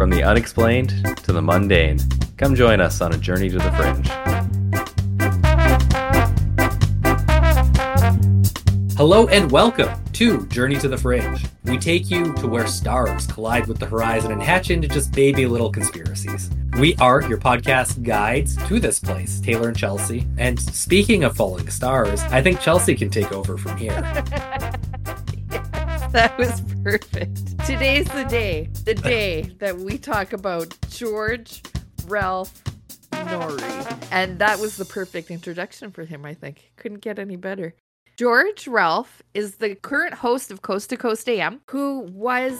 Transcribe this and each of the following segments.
From the unexplained to the mundane, come join us on a journey to the fringe. Hello and welcome to Journey to the Fringe. We take you to where stars collide with the horizon and hatch into just baby little conspiracies. We are your podcast guides to this place, Taylor and Chelsea. And speaking of falling stars, I think Chelsea can take over from here. That was perfect. Today's the day, the day that we talk about George Ralph Noory. And that was the perfect introduction for him, I think. Couldn't get any better. George Ralph is the current host of Coast to Coast AM, who was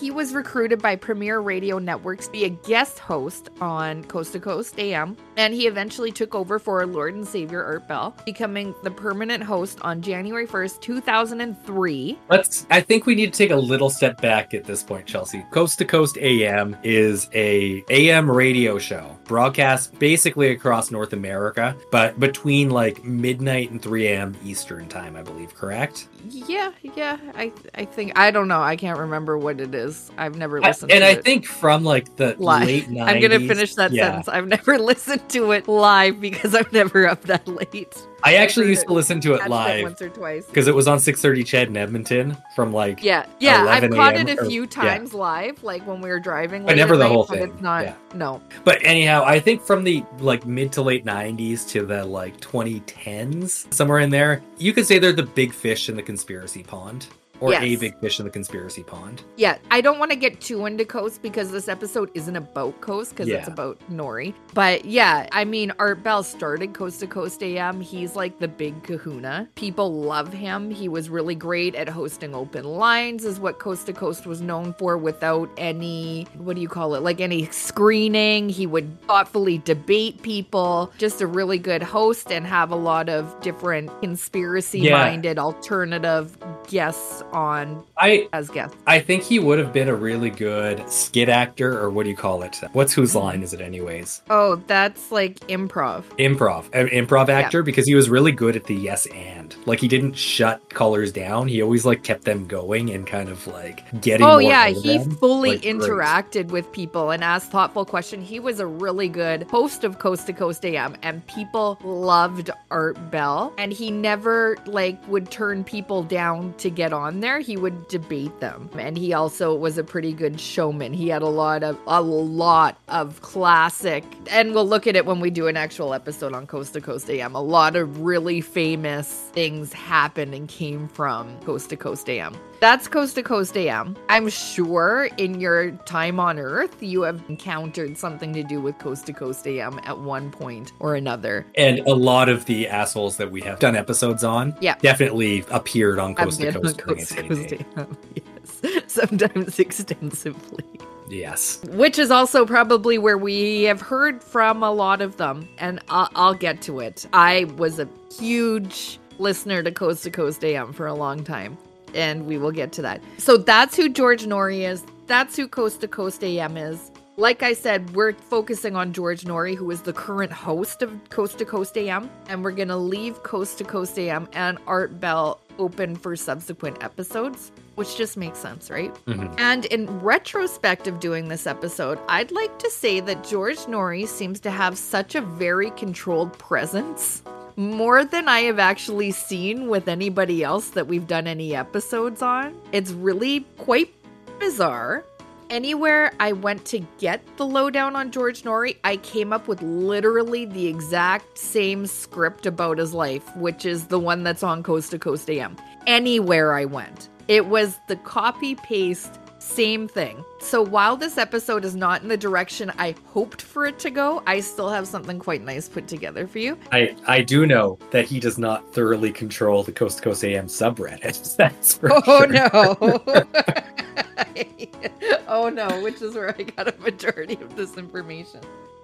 he was recruited by Premier Radio Networks to be a guest host on Coast to Coast AM, and he eventually took over for Lord and Savior Art Bell, becoming the permanent host on January 1st, 2003. Let's I think we need to take a little step back at this point, Chelsea. Coast to Coast AM is a AM radio show broadcast basically across North America, but between like midnight and 3 a.m. Eastern time, I believe, correct? Yeah, yeah. I I think I don't know. I can't remember what it is. I've never listened I- and to I think from like the live. late 90s. I'm gonna finish that yeah. sentence. I've never listened to it live because I'm never up that late. I actually used to listen to it live once or twice. because it was on 6:30 CHED in Edmonton from like Yeah, yeah. I've caught it a or- few yeah. times live, like when we were driving. But never the night, whole thing. It's not. Yeah. No. But anyhow, I think from the like mid to late 90s to the like 2010s, somewhere in there, you could say they're the big fish in the conspiracy pond. Or a big fish in the conspiracy pond. Yeah, I don't want to get too into Coast because this episode isn't about Coast because it's about Noory. But yeah, I mean, Art Bell started Coast to Coast AM. He's like the big kahuna. People love him. He was really great at hosting open lines, is what Coast to Coast was known for without any, what do you call it, like any screening. He would thoughtfully debate people. Just a really good host and have a lot of different conspiracy minded alternative guests on I as guests. I think he would have been a really good skit actor, or what do you call it? What's whose line is it, anyways? Oh, that's like improv. Improv, an improv actor, because he was really good at the yes and. Like he didn't shut callers down. He always like kept them going and kind of like getting. Oh yeah, he them. fully Like, great. interacted with people and asked thoughtful questions. He was a really good host of Coast to Coast AM and people loved Art Bell and he never like would turn people down to get on there. He would debate them. And he also was a pretty good showman. He had a lot of a lot of classic and we'll look at it when we do an actual episode on Coast to Coast AM. A lot of really famous things happened and came from Coast to Coast AM. That's Coast to Coast AM. I'm sure in your time on Earth, you have encountered something to do with Coast to Coast AM at one point or another. And a lot of the assholes that we have done episodes on, Yeah. definitely appeared on Coast to Coast. Coast to Coast. AM. Yes. Sometimes extensively. Yes. Which is also probably where we have heard from a lot of them. And I'll, I'll get to it. I was a huge listener to Coast to Coast AM for a long time. And we will get to that. So that's who George Noory is. That's who Coast to Coast AM is. Like I said, we're focusing on George Noory, who is the current host of Coast to Coast AM. And we're going to leave Coast to Coast AM and Art Bell open for subsequent episodes, which just makes sense, right? Mhm. And in retrospect of doing this episode, I'd like to say that George Noory seems to have such a very controlled presence. More than I have actually seen with anybody else that we've done any episodes on. It's really quite bizarre. Anywhere I went to get the lowdown on George Noory, I came up with literally the exact same script about his life, which is the one that's on Coast to Coast AM. Anywhere I went, it was the copy paste same thing. So while this episode is not in the direction I hoped for it to go, I still have something quite nice put together for you. I, I do know that he does not thoroughly control the Coast to Coast AM subreddit. That's for Oh sure. no. oh no, which is where I got a majority of this information.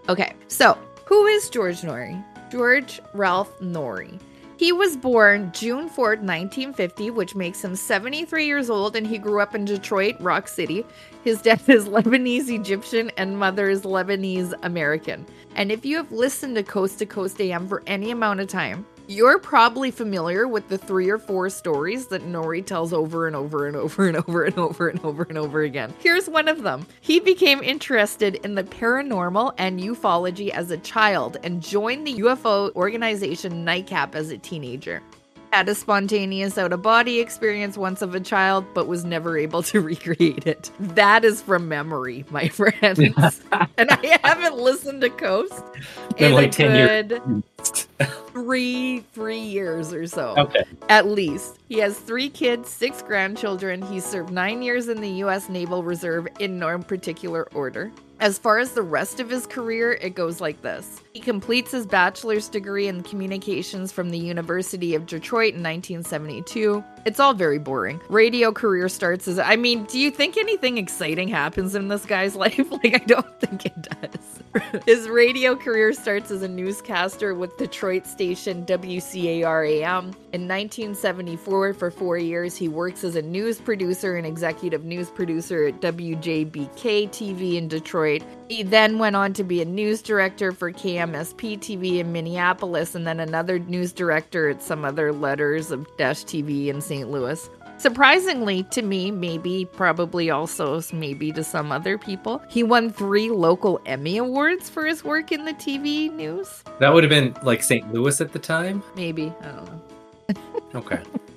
Okay, so who is George Noory? George Ralph Noory. He was born June 4th, 1950, which makes him 73 years old, and he grew up in Detroit, Rock City. His dad is Lebanese Egyptian and mother is Lebanese American. And if you have listened to Coast to Coast AM for any amount of time, You're probably familiar with the three or four stories that Noory tells over and over and over and over and over and over and over again. Here's one of them. He became interested in the paranormal and ufology as a child and joined the UFO organization NICAP as a teenager. Had a spontaneous out of body experience once of a child, but was never able to recreate it. That is from memory, my friends. and I haven't listened to Coast in like a 10 years. three three years or so Okay. at least he has three kids six grandchildren he served nine years in the u.s naval reserve in no particular order as far as the rest of his career, it goes like this. He completes his bachelor's degree in communications from the University of Detroit in 1972. It's all very boring. Radio career starts as I mean, do you think anything exciting happens in this guy's life? Like, I don't think it does. his radio career starts as a newscaster with Detroit station WCAR AM. In 1974, for four years, he works as a news producer and executive news producer at WJBK TV in Detroit. He then went on to be a news director for KMSP TV in Minneapolis and then another news director at some other letters of Dash TV in St. Louis. Surprisingly to me, maybe, probably also maybe to some other people, he won three local Emmy Awards for his work in the TV news. That would have been like St. Louis at the time. Maybe, I don't know. Okay.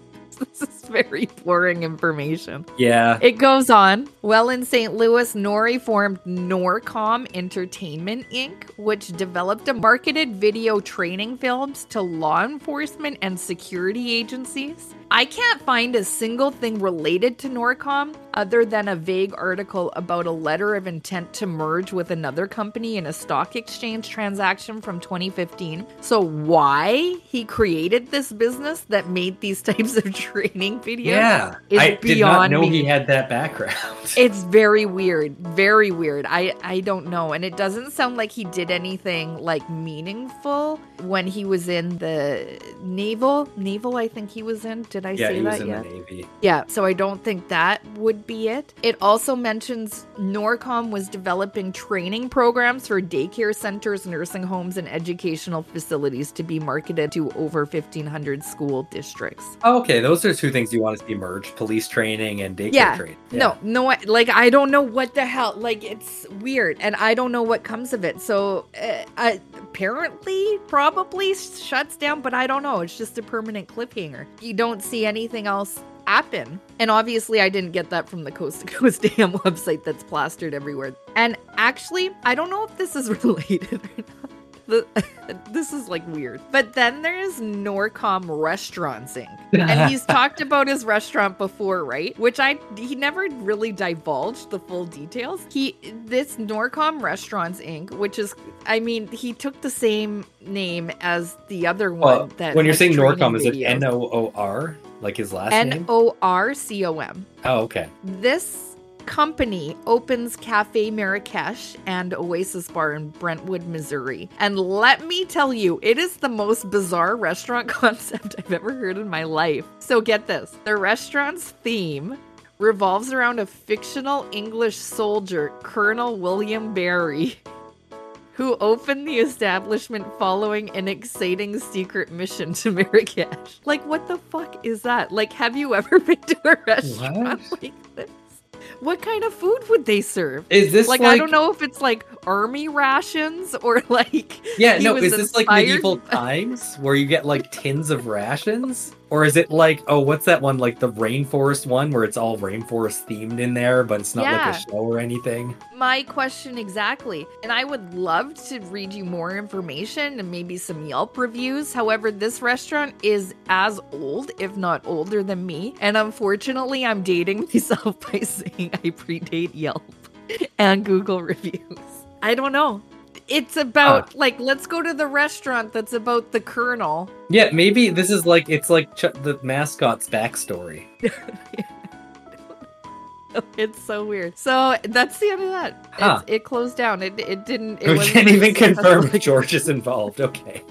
This is very boring information. Yeah. It goes on. Well, in St. Louis, Noory formed Norcom Entertainment Inc., which developed and marketed video training films to law enforcement and security agencies. I can't find a single thing related to Norcom other than a vague article about a letter of intent to merge with another company in a stock exchange transaction from 2015. So, why he created this business that made these types of training videos? Yeah. is I did not know me. he had that background. It's very weird, very weird. I I don't know, and it doesn't sound like he did anything like meaningful when he was in the naval. Naval, I think he was in. Did I yeah, say he was that in yet? the Navy. Yeah, so I don't think that would be it. It also mentions Norcom was developing training programs for daycare centers, nursing homes, and educational facilities to be marketed to over 1,500 school districts. Oh, okay. Those are two things you want to see merged: police training and daycare Yeah. training. No, no, I- like I don't know what the hell. Like it's weird, and I don't know what comes of it. So uh, I, apparently, probably shuts down, but I don't know. It's just a permanent cliffhanger. You don't see anything else happen, and obviously, I didn't get that from the Coast to Coast Dam website that's plastered everywhere. And actually, I don't know if this is related or not. The- this is like weird. But then there's Norcom Restaurants Inc. and he's talked about his restaurant before, right? Which I he never really divulged the full details. He this Norcom Restaurants Inc., which is I mean, he took the same name as the other one Well, that when you're saying Norcom, is it. N O O R, like his last N name? O R C O M. Oh, okay. This company opens Cafe Marrakesh and Oasis Bar in Brentwood, Missouri. And let me tell you, it is the most bizarre restaurant concept I've ever heard in my life. So get this the restaurant's theme revolves around a fictional English soldier, Colonel William Barry. Who opened the establishment following an exciting secret mission to Marrakesh? Like, what the fuck is that? Like, have you ever been to a restaurant What? like this? What kind of food would they serve? Is this Like, like, I don't know if it's like army rations or like. Yeah, no. Is this like medieval times where you get like tins of rations, or is it like oh, what's that one like the rainforest one where it's all rainforest themed in there, but it's not like a show or anything? My question exactly. And I would love to read you more information and maybe some Yelp reviews. However, this restaurant is as old, if not older than me. And unfortunately, I'm dating myself by saying I predate Yelp and Google reviews. I don't know. It's about oh. like let's go to the restaurant that's about the colonel. Yeah, maybe this is like it's like Ch- the mascot's backstory. It's so weird. So that's the end of that. Huh. It's, it closed down. It it didn't. It we can't even confirm George is involved. Okay.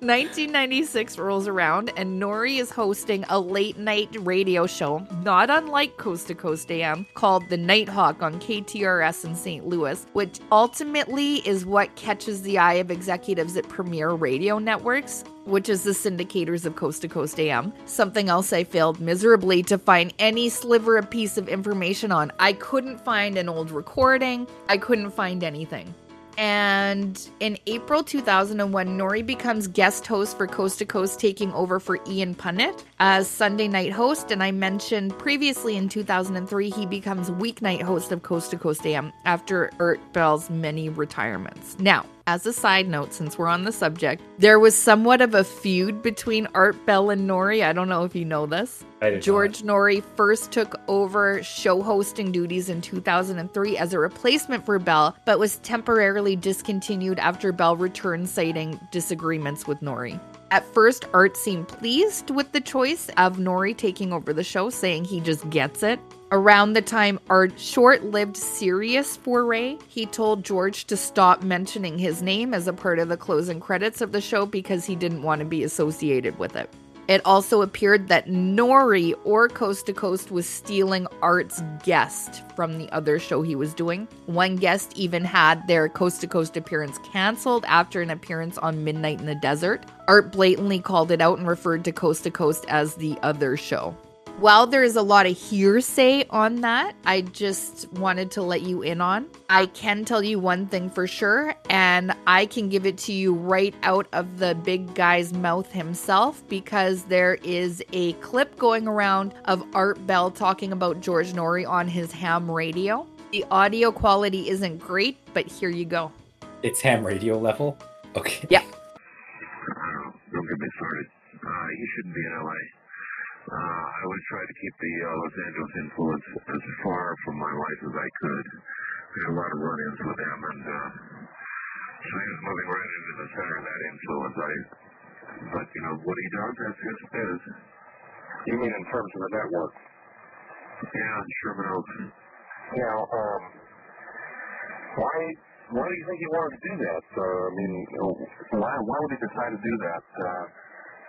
1996 rolls around and Noory is hosting a late night radio show, not unlike Coast to Coast AM, called The Nighthawk on KTRS in St. Louis, which ultimately is what catches the eye of executives at premier radio networks. which is the syndicators of Coast to Coast AM. Something else I failed miserably to find any sliver of piece of information on. I couldn't find an old recording, I couldn't find anything. And in April 2001, Noory becomes guest host for Coast to Coast, taking over for Ian Punnett as Sunday night host. And I mentioned previously in 2003, he becomes weeknight host of Coast to Coast AM after Art Bell's many retirements. Now, as a side note, since we're on the subject, there was somewhat of a feud between Art Bell and Noory. I don't know if you know this. George not. Noory first took over show hosting duties in 2003 as a replacement for Bell, but was temporarily discontinued after Bell returned, citing disagreements with Noory. At first, Art seemed pleased with the choice of Noory taking over the show, saying he just gets it. Around the time Art's short lived Sirius foray, he told George to stop mentioning his name as a part of the closing credits of the show because he didn't want to be associated with it. It also appeared that Noory or Coast to Coast was stealing Art's guest from the other show he was doing. One guest even had their Coast to Coast appearance canceled after an appearance on Midnight in the Desert. Art blatantly called it out and referred to Coast to Coast as the other show. While there is a lot of hearsay on that, I just wanted to let you in on. I can tell you one thing for sure, and I can give it to you right out of the big guy's mouth himself because there is a clip going around of Art Bell talking about George Noory on his ham radio. The audio quality isn't great, but here you go. It's ham radio level? Okay. Yeah. Don't get me started. Uh, you shouldn't be in LA. Uh, I always tried to keep the uh, Los Angeles influence as far from my life as I could. We had a lot of run-ins with them, and uh, so he was moving right into the center of that influence. I, but you know what he does, that's his biz. You mean in terms of the network? Yeah, Sherman Oaks. Now, um, why why do you think he wanted to do that? Uh, I mean, why why would he decide to do that? Uh,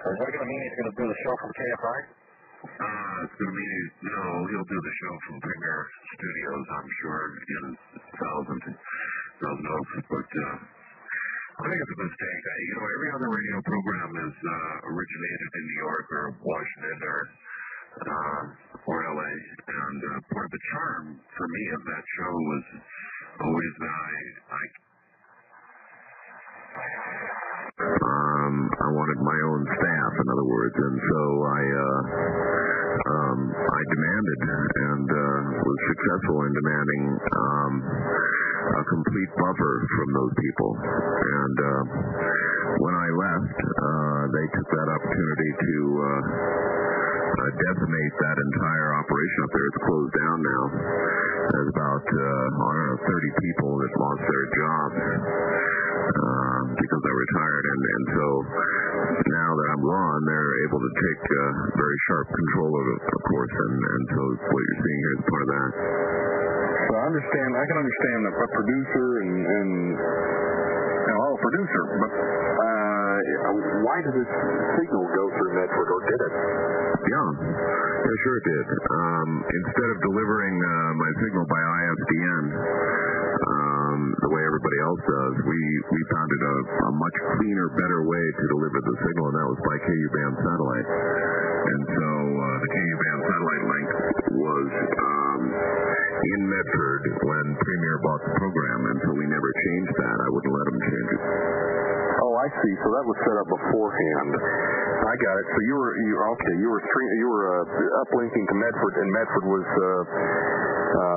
is that going to mean he's going to do the show from KFI? Uh, it's going to you know, he'll do the show from Premier Studios, I'm sure, in Thousand, Thousand Oaks. But uh, I think it's a mistake. I, you know, every other radio program is uh, originated in New York or Washington or uh, or LA, and uh, part of the charm for me of that show was always that I, I um, I wanted my own staff, in other words, and so I uh, um, I demanded and uh, was successful in demanding um, a complete buffer from those people. And uh, when I left, uh, they took that opportunity to uh, uh, decimate that entire operation up there. It's closed down now. There's about uh, I don't know 30 people that lost their jobs uh, because I retired, and and so now that I'm gone, they're able to take uh, very sharp control of it, of course, and and so what you're seeing here is part of that. So I understand. I can understand a, a producer and and you know, a producer, but uh, why did this signal go through Medford, or did it? Yeah, yeah, sure it did. Um, instead of delivering uh, my signal by ISDN. The way everybody else does, we we found it a, a much cleaner, better way to deliver the signal, and that was by KU band satellite. And so uh, the KU band satellite link was um, in Medford when Premier bought the program, and so we never changed that. I wouldn't let them change it. Oh, I see. So that was set up beforehand. I got it. So you were you okay? You were stream, you were uh, uplinking to Medford, and Medford was. Uh, uh,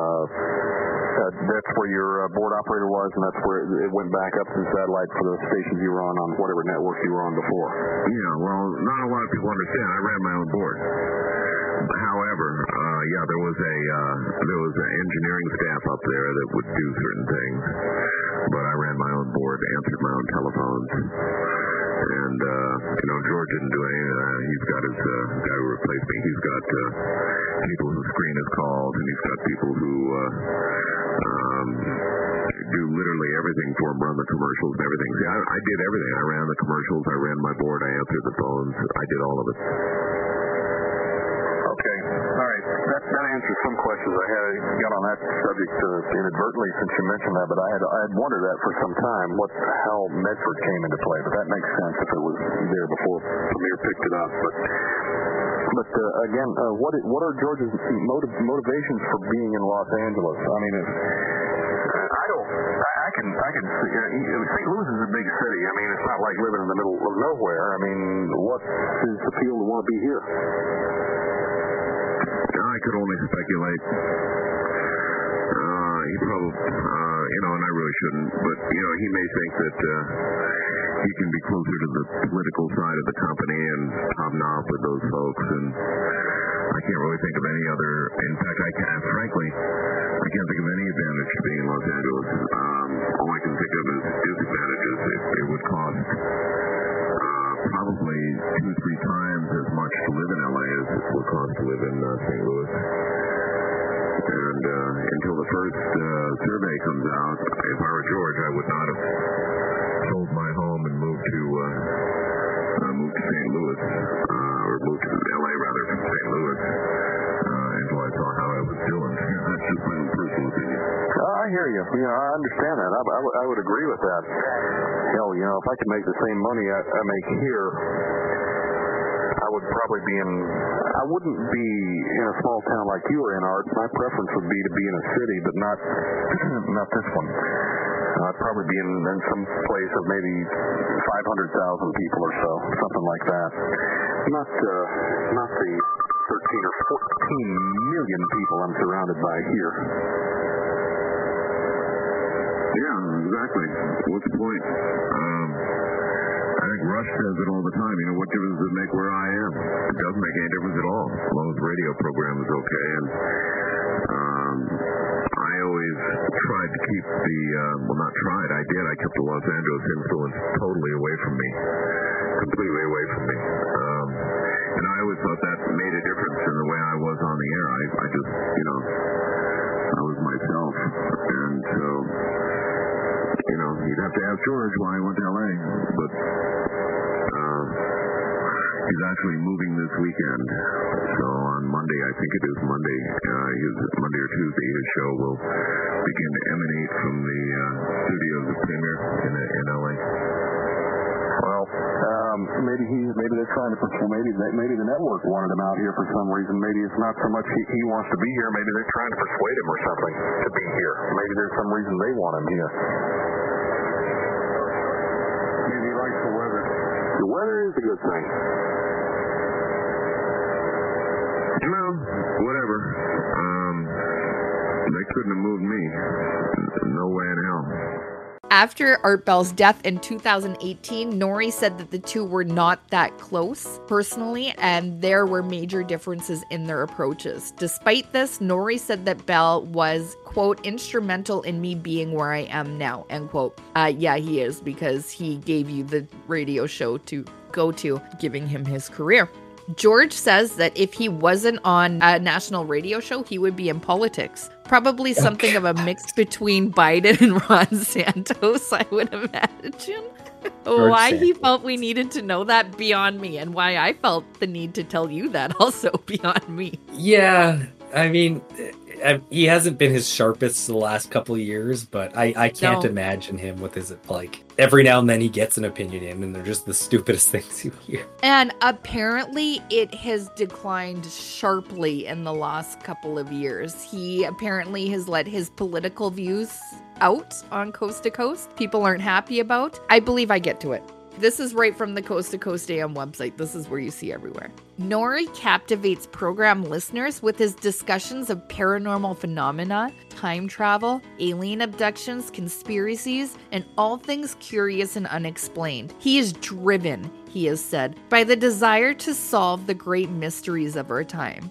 that's where your uh, board operator was, and that's where it went back up to the satellite for the stations you were on on whatever network you were on before. Yeah, well, not a lot of people understand. I ran my own board. However, uh, yeah, there was a uh, there was an engineering staff up there that would do certain things, but I ran my own board, answered my own telephones, and uh, you know George didn't do any of that. He's got his uh, guy who replaced me. He's got uh, people who screen his calls, and he's got people who uh, um, do literally everything for him, run the commercials and everything. See, I, I did everything. I ran the commercials, I ran my board, I answered the phones, I did all of it. That, answers answer some questions I had. Got on that subject uh, inadvertently since you mentioned that, but I had I had wondered that for some time what how Medford came into play. But that makes sense if it was there before Premier picked it up. But but uh, again, uh, what what are George's motiv- motivations for being in Los Angeles? I mean, if, I don't. I can. I can see. Uh, St. Louis is a big city. I mean, it's not like living in the middle of nowhere. I mean, what's his appeal to want to be here? I could only speculate. Uh, he probably, uh, you know, and I really shouldn't, but you know, he may think that uh, he can be closer to the political side of the company and hobnob with those folks, and I can't really think of any other. In fact, I can't. Frankly, I can't think of any advantage to being in Los Angeles. Um, all I can think of is disadvantages. It, it would cost uh, probably two, three times as much to live in LA cost to live in uh, St. Louis. And uh, until the first uh, survey comes out, if I were George, I would not have sold my home and moved to moved to St. Louis, or moved to LA rather from St. Louis until I saw how I was doing. That's just my own personal opinion. I hear you. You know, I understand that. I, I, would- agree with that. Hell, you know, if I could make the same money I, I make here, would probably be in. I wouldn't be in a small town like you are in, Art. My preference would be to be in a city, but not not this one. I'd probably be in, in some place of maybe 500,000 people or so, something like that. Not uh, not the 13 or 14 million people I'm surrounded by here. Yeah, exactly. What's the point? Um, I think Rush says it all the time. You know, what difference does it make where I am? It doesn't make any difference at all, as long as the radio program is okay. And um, I always tried to keep the, uh, well, not tried, I did. I kept the Los Angeles influence totally away from me, completely away from me. Um, and I always thought that made a difference in the way I was on the air. I, I just, you know, you'd have to ask George why he went to LA. But uh, he's actually moving this weekend. So on Monday, I think it is Monday, uh, his Monday or Tuesday, his show will begin to emanate from the uh, studios of Premier in, in LA. Well, um, maybe he, maybe they're trying to. Maybe maybe the network wanted him out here for some reason. Maybe it's not so much he, he wants to be here. Maybe they're trying to persuade him or something to be here. Maybe there's some reason they want him here. Weather is a good thing. Well, whatever. Um, they couldn't have moved me. No way in hell. After Art Bell's death in 2018, Noory said that the two were not that close personally, and there were major differences in their approaches. Despite this, Noory said that Bell was, quote, instrumental in me being where I am now, end quote. Uh, yeah, he is, because he gave you the radio show to go to, giving him his career. George says that if he wasn't on a national radio show, he would be in politics. Probably something of a mix between Biden and Ron Santos, I would imagine. why he felt we needed to know that beyond me, and why I felt the need to tell you that also beyond me. Yeah, I mean, he hasn't been his sharpest the last couple of years, but I, I can't No. imagine him with his like every now and then he gets an opinion in, and they're just the stupidest things you hear. And apparently, it has declined sharply in the last couple of years. He apparently has let his political views out on Coast to Coast. People aren't happy about. I believe I get to it. This is right from the Coast to Coast AM website. This is where you see everywhere. Noory captivates program listeners with his discussions of paranormal phenomena, time travel, alien abductions, conspiracies, and all things curious and unexplained. He is driven, he has said, by the desire to solve the great mysteries of our time.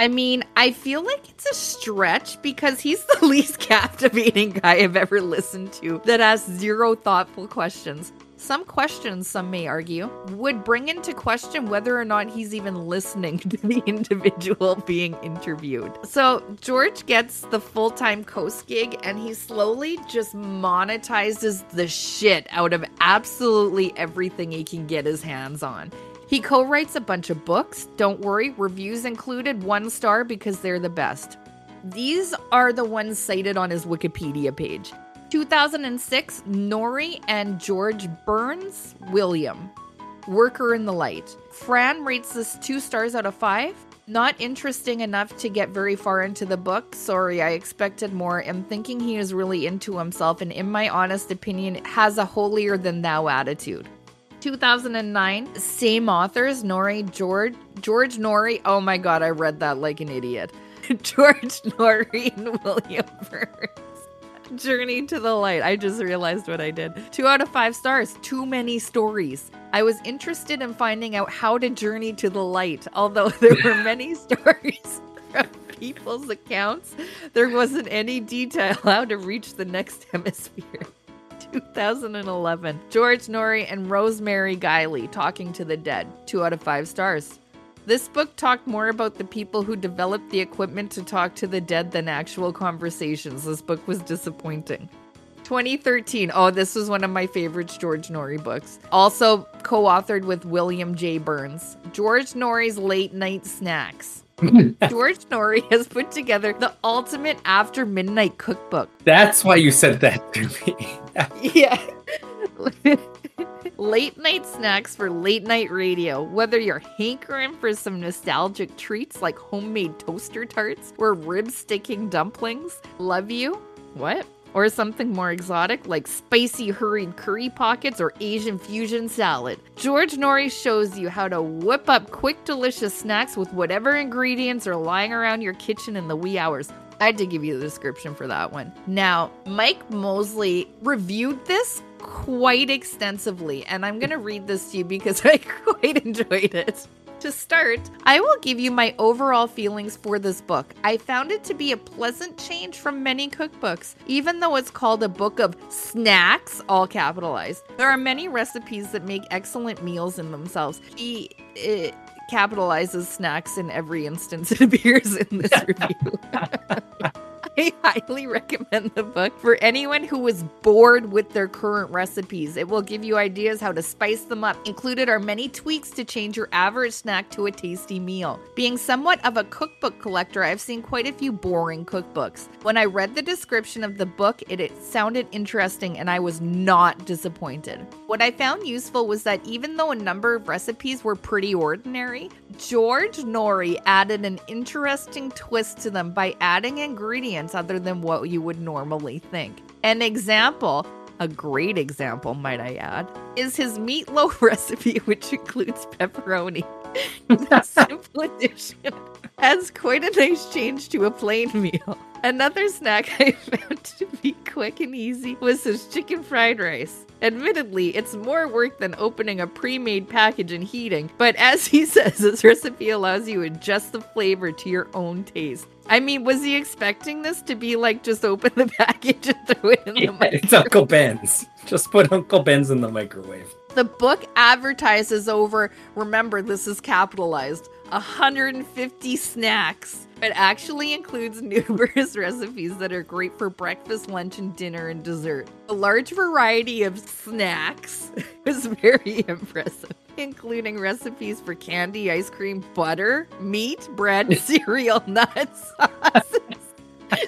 I mean, I feel like it's a stretch because he's the least captivating guy I've ever listened to that asks zero thoughtful questions. Some questions, some may argue, would bring into question whether or not he's even listening to the individual being interviewed. So, George gets the full time coast gig and he slowly just monetizes the shit out of absolutely everything he can get his hands on. He co writes a bunch of books. Don't worry, reviews included one star because they're the best. These are the ones cited on his Wikipedia page 2006, Noory and George Burns William. Worker in the Light. Fran rates this two stars out of five. Not interesting enough to get very far into the book. Sorry, I expected more. I'm thinking he is really into himself, and in my honest opinion, has a holier than thou attitude. 2009, same authors, Noory George George Noory. Oh my god, I read that like an idiot. George Noory and William Birnes. Journey to the Light. I just realized what I did. Two out of five stars. Too many stories. I was interested in finding out how to journey to the light, although there were many stories from people's accounts. There wasn't any detail how to reach the next hemisphere. 2011. George Noory and Rosemary Guiley talking to the dead. Two out of five stars. This book talked more about the people who developed the equipment to talk to the dead than actual conversations. This book was disappointing. 2013. Oh, this was one of my favorite George Noory books. Also co authored with William J. Birnes. George Noory's Late Night Snacks. George Noory has put together the ultimate after midnight cookbook. That's why you said that to me. Yeah. Late night snacks for late night radio. Whether you're hankering for some nostalgic treats like homemade toaster tarts or rib sticking dumplings, love you. What? Or something more exotic like spicy hurried curry pockets or Asian fusion salad. George Noory shows you how to whip up quick, delicious snacks with whatever ingredients are lying around your kitchen in the wee hours. I had to give you the description for that one. Now, Mike Mosley reviewed this quite extensively, and I'm going to read this to you because I quite enjoyed it. To start, I will give you my overall feelings for this book. I found it to be a pleasant change from many cookbooks, even though it's called a book of snacks, all capitalized. There are many recipes that make excellent meals in themselves. He it capitalizes snacks in every instance it appears in this review. I highly recommend the book for anyone who is bored with their current recipes. It will give you ideas how to spice them up. Included are many tweaks to change your average snack to a tasty meal. Being somewhat of a cookbook collector, I've seen quite a few boring cookbooks. When I read the description of the book, it, it sounded interesting and I was not disappointed. What I found useful was that even though a number of recipes were pretty ordinary, George Noory added an interesting twist to them by adding ingredients other than what you would normally think. An example, a great example, might I add, is his meatloaf recipe, which includes pepperoni. the simple addition adds quite a nice change to a plain meal. Another snack I found to be quick and easy was his chicken fried rice. Admittedly, it's more work than opening a pre made package and heating, but as he says, this recipe allows you to adjust the flavor to your own taste. I mean, was he expecting this to be like just open the package and throw it in Yeah, the microwave? it's Uncle Ben's. Just put Uncle Ben's in the microwave. The book advertises over, remember, this is capitalized, 150 snacks. It actually includes numerous recipes that are great for breakfast, lunch, and dinner and dessert. A large variety of snacks is very impressive, including recipes for candy, ice cream, butter, meat, bread, cereal, nuts, sauces,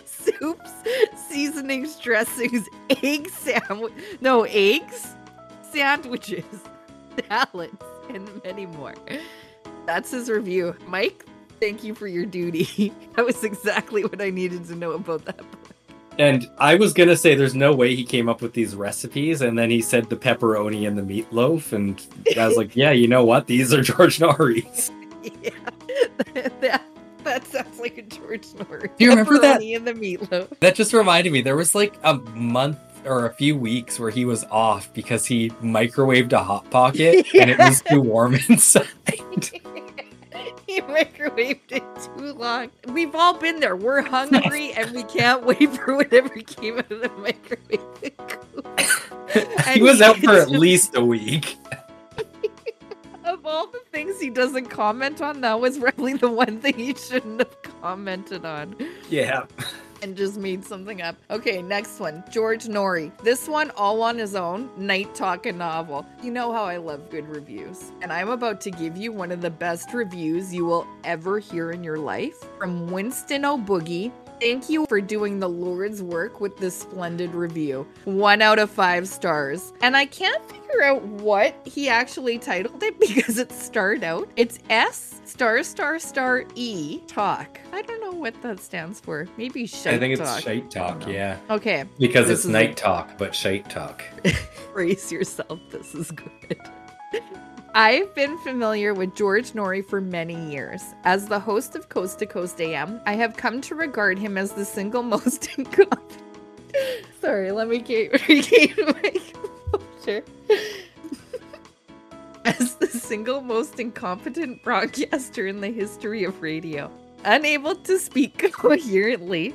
soups, seasonings, dressings, egg sandwich, no, eggs, sandwiches, salads, and many more. That's his review. Mike, thank you for your duty. that was exactly what I needed to know about that book. And I was gonna say there's no way he came up with these recipes, and then he said the pepperoni and the meatloaf, and I was like, yeah, you know what? These are George Noory's. Yeah, that, that sounds like a George Noory's. Do you remember that? Pepperoni and the meatloaf. That just reminded me. There was like a month or a few weeks where he was off because he microwaved a hot pocket and it was too warm inside. he microwaved it too long. We've all been there. We're hungry and we can't wait for whatever came out of the microwave. he was out for at least a week. Of all the things he doesn't comment on, that was probably the one thing he shouldn't have commented on. Yeah. And just made something up. Okay, next one. George Noory. This one all on his own, Night Talking novel. You know how I love good reviews. And I'm about to give you one of the best reviews you will ever hear in your life from Winston O'Boogie. Thank you for doing the Lord's work with this splendid review. One out of five stars. And I can't figure out what he actually titled it because it starred out. It's S star star star E talk. I don't know what that stands for. Maybe shite I think it's talk. shite talk, yeah. Okay. Because This it's night a- talk, but shite talk. Brace yourself. This is good. I've been familiar with George Noory for many years. As the host of Coast to Coast AM, I have come to regard him as the single most incompetent. Sorry, let me regain my composure. as the single most incompetent broadcaster in the history of radio. Unable to speak coherently.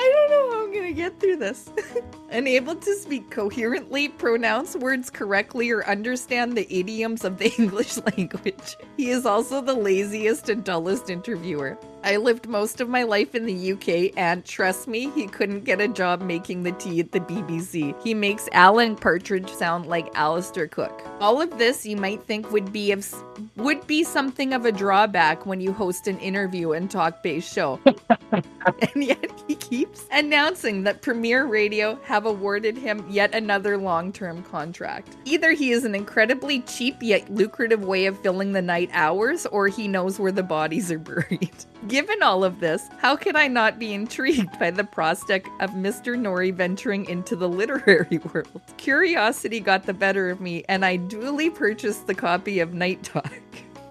I don't know how I'm gonna get through this. Unable to speak coherently, pronounce words correctly, or understand the idioms of the English language. He is also the laziest and dullest interviewer. I lived most of my life in the UK, and trust me, he couldn't get a job making the tea at the BBC. He makes Alan Partridge sound like Alistair Cooke. All of this you might think would be of would be something of a drawback when you host an interview and talk-based show. and yet he keeps announcing that Premier Radio have awarded him yet another long-term contract. Either he is an incredibly cheap yet lucrative way of filling the night hours, or he knows where the bodies are buried. Given all of this, how can I not be intrigued by the prospect of Mr. Noory venturing into the literary world? Curiosity got the better of me, and I duly purchased the copy of Night Talk.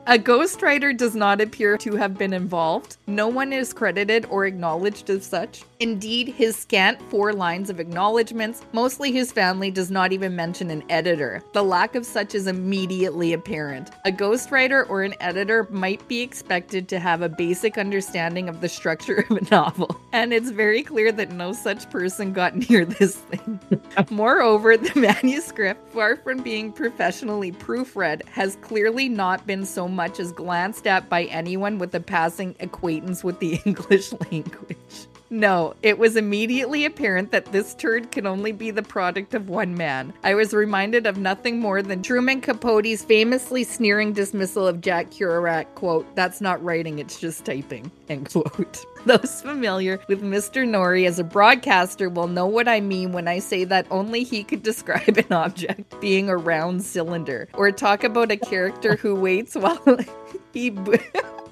A ghostwriter does not appear to have been involved. No one is credited or acknowledged as such. Indeed, his scant four lines of acknowledgments, mostly his family, does not even mention an editor. The lack of such is immediately apparent. A ghostwriter or an editor might be expected to have a basic understanding of the structure of a novel, and it's very clear that no such person got near this thing. Moreover, the manuscript, far from being professionally proofread, has clearly not been so much as glanced at by anyone with a passing acquaintance with the English language. No, it was immediately apparent that this turd can only be the product of one man. I was reminded of nothing more than Truman Capote's famously sneering dismissal of Jack Kerouac, quote, that's not writing, it's just typing, end quote. Those familiar with Mr. Noory as a broadcaster will know what I mean when I say that only he could describe an object being a round cylinder, or talk about a character who waits while he.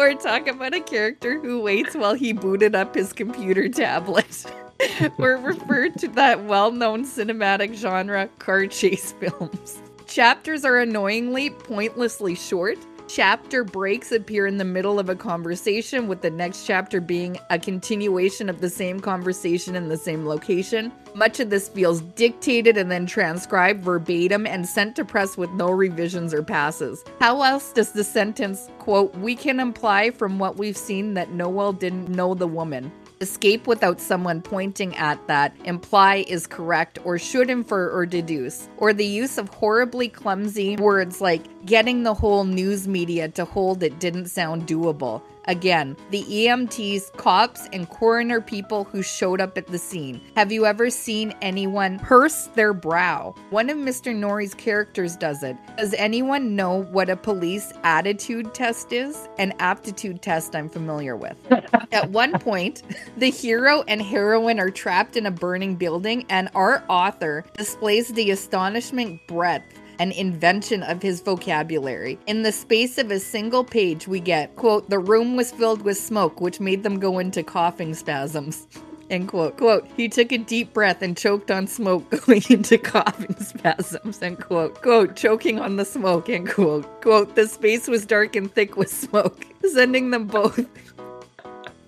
Or talk about a character who waits while he booted up his computer tablet. or refer to that well known cinematic genre, car chase films. Chapters are annoyingly, pointlessly short. Chapter breaks appear in the middle of a conversation, with the next chapter being a continuation of the same conversation in the same location. Much of this feels dictated and then transcribed verbatim and sent to press with no revisions or passes. How else does the sentence, quote, we can imply from what we've seen that Noel didn't know the woman? Escape without someone pointing at that, imply is correct or should infer or deduce, or the use of horribly clumsy words like getting the whole news media to hold it didn't sound doable. Again, the EMTs, cops, and coroner people who showed up at the scene. Have you ever seen anyone purse their brow? One of Mr. Noory's characters does it. Does anyone know what a police attitude test is? An aptitude test I'm familiar with. At one point, the hero and heroine are trapped in a burning building, and our author displays the astonishment breadth and invention of his vocabulary. In the space of a single page, we get, quote, the room was filled with smoke, which made them go into coughing spasms. End quote. Quote, he took a deep breath and choked on smoke going into coughing spasms. End quote. Quote, choking on the smoke. End quote. Quote, the space was dark and thick with smoke, sending them both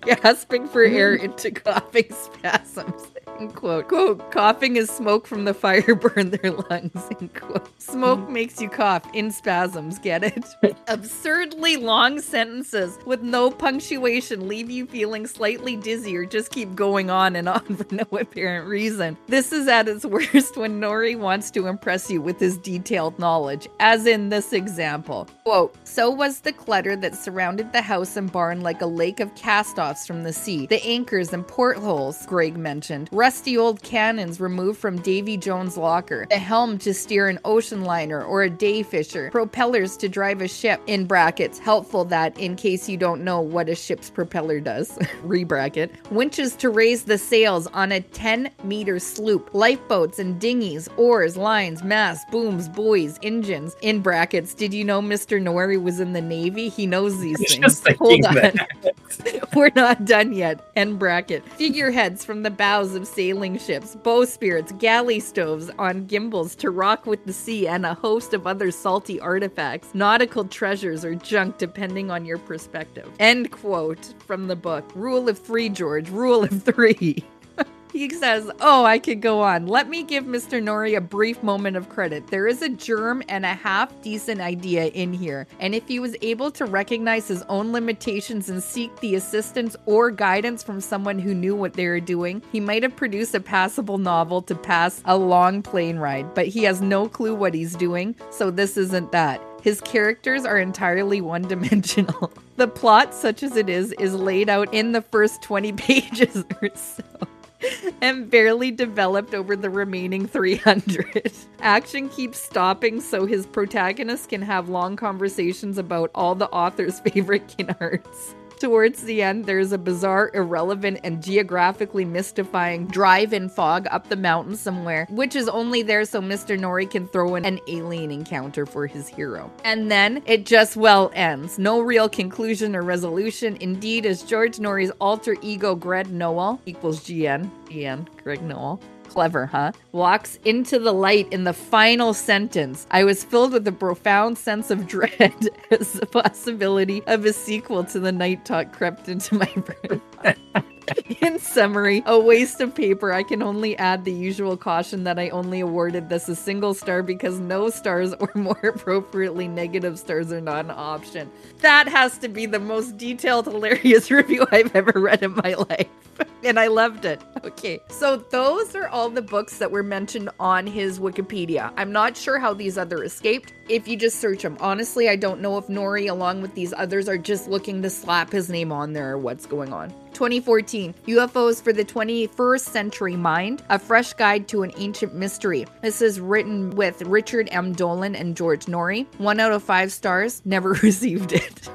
gasping for air into coughing spasms. End quote. Quote, coughing as smoke from the fire burn their lungs. End quote. Smoke mm. makes you cough in spasms, get it? Absurdly long sentences with no punctuation leave you feeling slightly dizzy or just keep going on and on for no apparent reason. This is at its worst when Noory wants to impress you with his detailed knowledge, as in this example. Quote, so was the clutter that surrounded the house and barn like a lake of cast offs from the sea. The anchors and portholes, Greg mentioned, rusty old cannons removed from Davy Jones' locker, the helm to steer an ocean liner or a day fisher, propellers to drive a ship, in brackets, helpful that in case you don't know what a ship's propeller does, re bracket, winches to raise the sails on a 10 meter sloop, lifeboats and dinghies, oars, lines, masts, booms, buoys, engines, in brackets. Did you know Mr. Noory was in the Navy? He knows these things. Hold on. We're not done yet. End bracket. Figureheads from the bows of sailing ships, bowsprits, galley stoves on gimbals to rock with the sea, and a host of other salty artifacts, nautical treasures or junk depending on your perspective. End quote from the book. Rule of three, George. Rule of three. He says, Oh, I could go on. Let me give Mr. Noory a brief moment of credit. There is a germ and a half decent idea in here. And if he was able to recognize his own limitations and seek the assistance or guidance from someone who knew what they were doing, he might have produced a passable novel to pass a long plane ride. But he has no clue what he's doing, so this isn't that. His characters are entirely one dimensional. The plot, such as it is, is laid out in the first 20 pages or so and barely developed over the remaining 300. Action keeps stopping so his protagonist can have long conversations about all the author's favorite kin arts. Towards the end, there's a bizarre, irrelevant, and geographically mystifying drive in fog up the mountain somewhere, which is only there so Mr. Noory can throw in an alien encounter for his hero. And then it just well ends. No real conclusion or resolution. Indeed, as George Noory's alter ego Greg Noel equals GN, GN, Greg Noel, Clever, huh? Walks into the light in the final sentence. I was filled with a profound sense of dread as the possibility of a sequel to the night talk crept into my brain. In summary, a waste of paper. I can only add the usual caution that I only awarded this a single star because no stars or more appropriately negative stars are not an option. That has to be the most detailed, hilarious review I've ever read in my life. And I loved it. Okay, so those are all the books that were mentioned on his Wikipedia. I'm not sure how these other escaped. If you just search them, honestly, I don't know if Noory, along with these others, are just looking to slap his name on there or what's going on. 2014 UFOs for the 21st Century Mind, a fresh guide to an ancient mystery. This is written with Richard M. Dolan and George Noory. One out of five stars, never received it.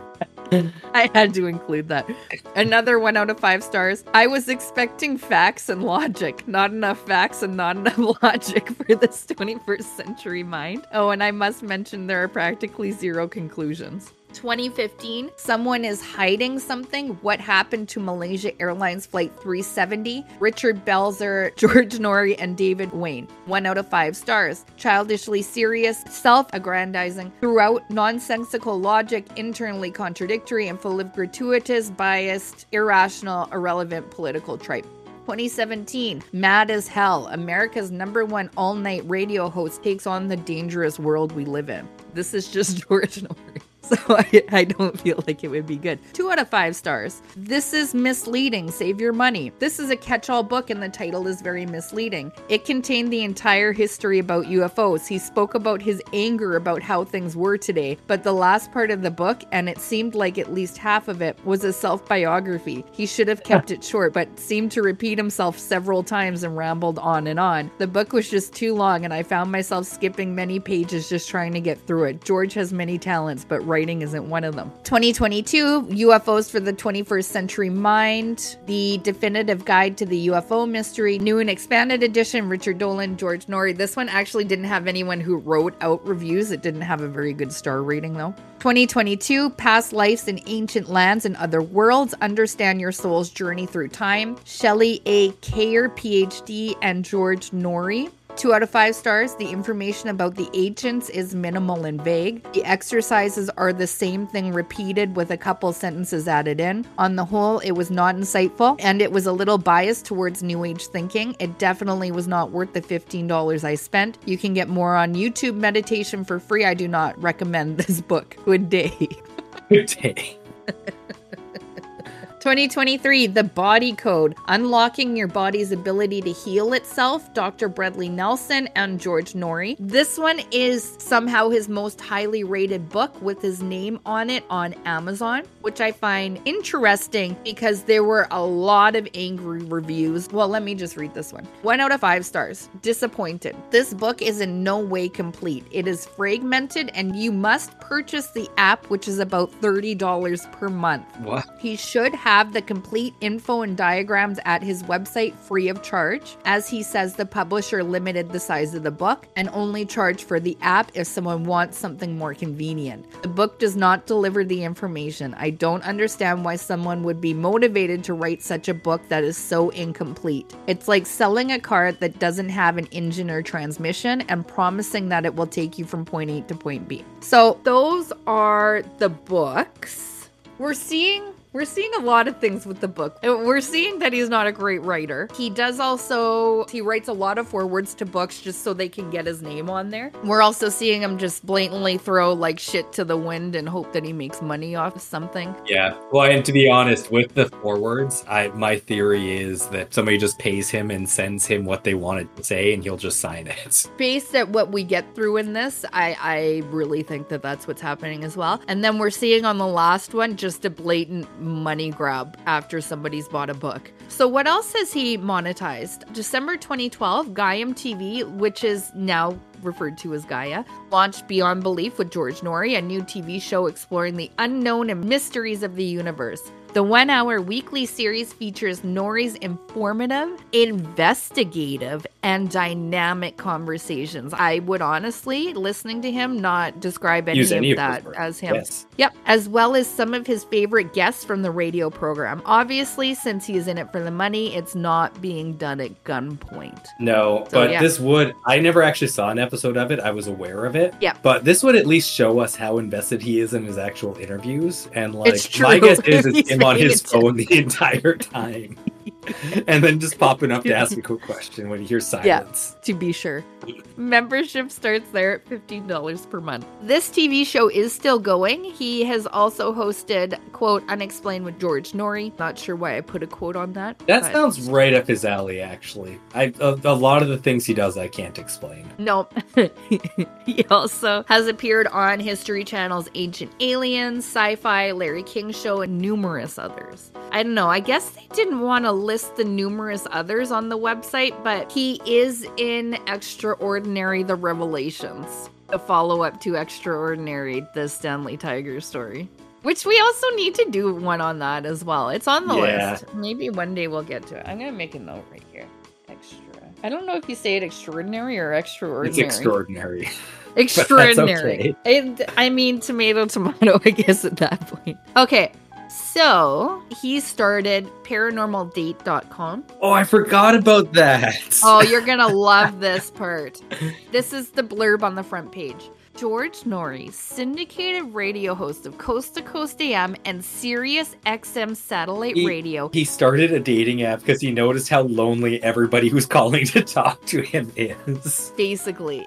I had to include that. Another one out of five stars. I was expecting facts and logic, not enough facts and not enough logic for this 21st century mind. Oh, and I must mention there are practically zero conclusions. 2015, someone is hiding something. What happened to Malaysia Airlines Flight 370? Richard Belzer, George Noory, and David Wayne. One out of five stars. Childishly serious, self aggrandizing, throughout nonsensical logic, internally contradictory, and full of gratuitous, biased, irrational, irrelevant political tripe. 2017, Mad as Hell, America's number one all night radio host takes on the dangerous world we live in. This is just George Noory. So I, I don't feel like it would be good. Two out of five stars. This is misleading. Save your money. This is a catch all book, and the title is very misleading. It contained the entire history about UFOs. He spoke about his anger about how things were today, but the last part of the book, and it seemed like at least half of it, was a self biography. He should have kept it short, but seemed to repeat himself several times and rambled on and on. The book was just too long, and I found myself skipping many pages just trying to get through it. George has many talents, but writing isn't one of them. 2022 UFOs for the 21st Century Mind, the definitive guide to the UFO mystery, new and expanded edition, Richard Dolan, George Noory. This one actually didn't have anyone who wrote out reviews. It didn't have a very good star rating though. 2022 Past Lives in Ancient Lands and Other Worlds Understand Your Soul's Journey Through Time. Shelley A. Kaehr, PhD, and George Noory. Two out of five stars. The information about the agents is minimal and vague. The exercises are the same thing repeated with a couple sentences added in. On the whole, it was not insightful and it was a little biased towards New Age thinking. It definitely was not worth the $15 I spent. You can get more on YouTube meditation for free. I do not recommend this book. Good day. Good day. 2023, The Body Code Unlocking Your Body's Ability to Heal Itself, Dr. Bradley Nelson and George Noory. This one is somehow his most highly rated book with his name on it on Amazon, which I find interesting because there were a lot of angry reviews. Well, let me just read this one. One out of five stars. Disappointed. This book is in no way complete. It is fragmented, and you must purchase the app, which is about $30 per month. What? He should have the complete info and diagrams at his website free of charge. As he says, the publisher limited the size of the book and only charged for the app if someone wants something more convenient. The book does not deliver the information. I don't understand why someone would be motivated to write such a book that is so incomplete. It's like selling a car that doesn't have an engine or transmission and promising that it will take you from point A to point B. So, those are the books. We're seeing we're seeing a lot of things with the book. We're seeing that he's not a great writer. He does also he writes a lot of forewords to books just so they can get his name on there. We're also seeing him just blatantly throw like shit to the wind and hope that he makes money off of something. Yeah. Well, and to be honest, with the forewords, I my theory is that somebody just pays him and sends him what they wanted to say, and he'll just sign it. based at what we get through in this, I, I really think that that's what's happening as well. And then we're seeing on the last one just a blatant money grab after somebody's bought a book. So, what else has he monetized? December 2012, Gaiam TV, which is now referred to as Gaia, launched Beyond Belief with George Noory, a new TV show exploring the unknown and mysteries of the universe. The one hour weekly series features Noory's informative, investigative, and dynamic conversations. I would honestly, listening to him, not describe any any of of that as him. Yes. Yep, as well as some of his favorite guests from the radio program. Obviously, since he's in it for the money, it's not being done at gunpoint. No, So, but yeah. this would. I never actually saw an episode of it. I was aware of it. Yeah. But this would at least show us how invested he is in his actual interviews. And like, my guess is it's on his phone the entire time. and then just popping up to ask a quick question when he hears Yeah. silence. to be sure. Membership starts there at $15 per month. This TV show is still going. He has also hosted, quote, Unexplained with George Noory. Not sure why I put a quote on that. That but- sounds right up his alley, actually. I a, a lot of the things he does, I can't explain. No. he also has appeared on History Channel's Ancient Aliens, Sci Fi, Larry King Show, and numerous others. I don't know. I guess they didn't want to list the numerous others on the website, but he is in Extraordinary The Revelations, the follow up to Extraordinary, the Stanley Tiger story. Which we also need to do one on that as well. It's on the Yeah. list. Maybe one day we'll get to it. I'm going to make a note right here. Extra. I don't know if you say it extraordinary or extraordinary. It's extraordinary. Extraordinary. okay. It- I mean, tomato, tomato, I guess at that point. Okay. So he started paranormaldate.com. Oh, I forgot about that. Oh, you're going to love this part. This is the blurb on the front page. George Noory, syndicated radio host of Coast to Coast AM and Sirius XM satellite He- radio, He started a dating app because he noticed how lonely everybody who's calling to talk to him is. basically.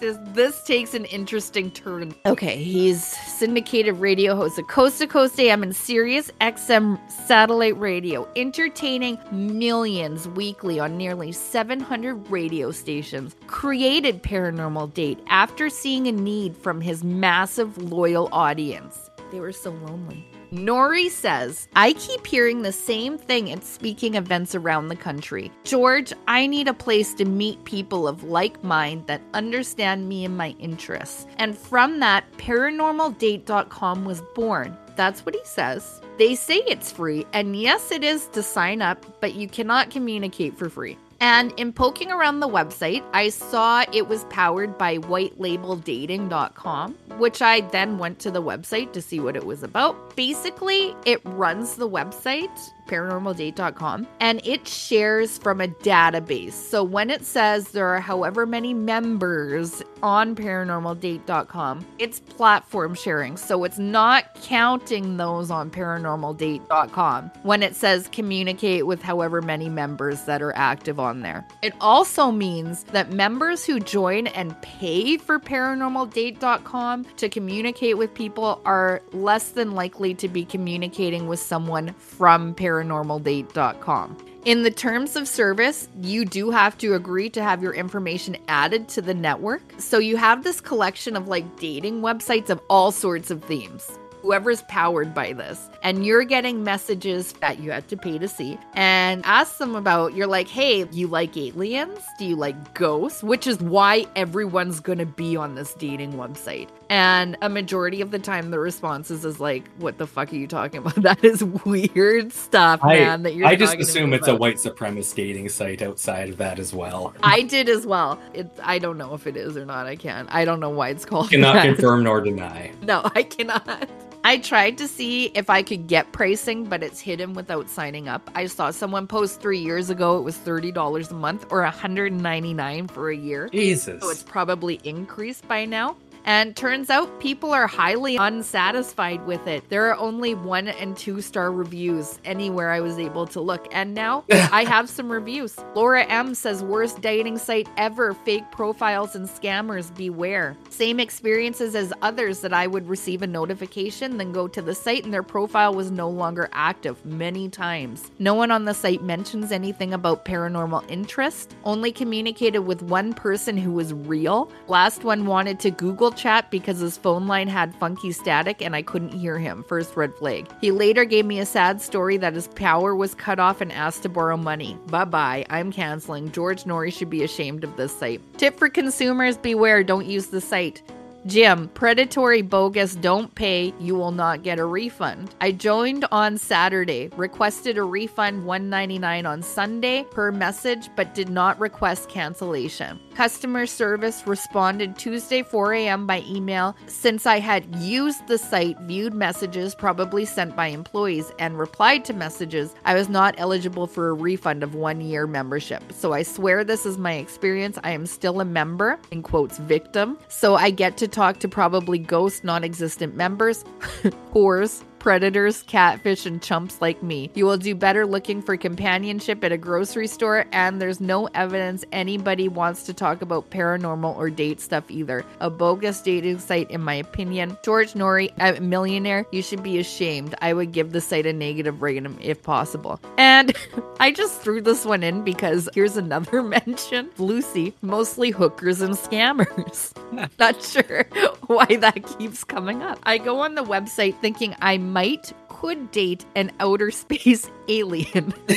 This takes an interesting turn. Okay, he's syndicated radio host of Coast to Coast AM and Sirius XM satellite radio, entertaining millions weekly on nearly 700 radio stations. Created Paranormal Date after seeing a need from his massive loyal audience. They were so lonely. Noory says, I keep hearing the same thing at speaking events around the country. George, I need a place to meet people of like mind that understand me and my interests. And from that, paranormaldate.com was born. That's what he says. They say it's free, and yes, it is to sign up, but you cannot communicate for free. And in poking around the website, I saw it was powered by whitelabeldating.com, which I then went to the website to see what it was about. Basically, it runs the website paranormaldate.com, and it shares from a database. So when it says there are however many members on paranormaldate.com, it's platform sharing. So it's not counting those on paranormaldate.com when it says communicate with however many members that are active on there. It also means that members who join and pay for paranormaldate.com to communicate with people are less than likely to be communicating with someone from paranormaldate.com. In the terms of service, you do have to agree to have your information added to the network. So you have this collection of like dating websites of all sorts of themes whoever's powered by this, and you're getting messages that you had to pay to see, and ask them about, you're like, hey, you like aliens? Do you like ghosts? Which is why everyone's gonna be on this dating website. And a majority of the time, the responses is like, what the fuck are you talking about? That is weird stuff, man. That you're I just assume me it's a white supremacist dating site outside of that as well. I did as well. It, I don't know if it is or not. I can't. I don't know why it's called. Cannot that. confirm nor deny. No, I cannot. I tried to see if I could get pricing, but it's hidden without signing up. I saw someone post three years ago it was $30 a month or 199 for a year. Jesus. So it's probably increased by now. And turns out people are highly unsatisfied with it. There are only one and two star reviews anywhere I was able to look. And now I have some reviews. Laura M says, worst dating site ever. Fake profiles and scammers, beware. Same experiences as others that I would receive a notification, then go to the site and their profile was no longer active many times. No one on the site mentions anything about paranormal interest, only communicated with one person who was real. Last one wanted to Google chat because his phone line had funky static and I couldn't hear him. First red flag. He later gave me a sad story that his power was cut off and asked to borrow money. Bye bye. I'm canceling. George Noory should be ashamed of this site. Tip for consumers beware, don't use the site. Jim, predatory bogus, don't pay, you will not get a refund. I joined on Saturday, requested a refund 199 on Sunday per message, but did not request cancellation. Customer service responded Tuesday 4 a.m. by email since I had used the site, viewed messages probably sent by employees, and replied to messages. I was not eligible for a refund of one year membership. So I swear this is my experience. I am still a member, in quotes, victim. So I get to talk to probably ghost non existent members, whores, predators, catfish, and chumps like me. You will do better looking for companionship at a grocery store, and there's no evidence anybody wants to talk about paranormal or date stuff either. A bogus dating site, in my opinion. George Noory, a millionaire, you should be ashamed. I would give the site a negative rating if possible. And I just threw this one in because here's another mention Lucy, mostly hookers and scammers. Not sure why that keeps coming up. I go on the website thinking I might could date an outer space alien.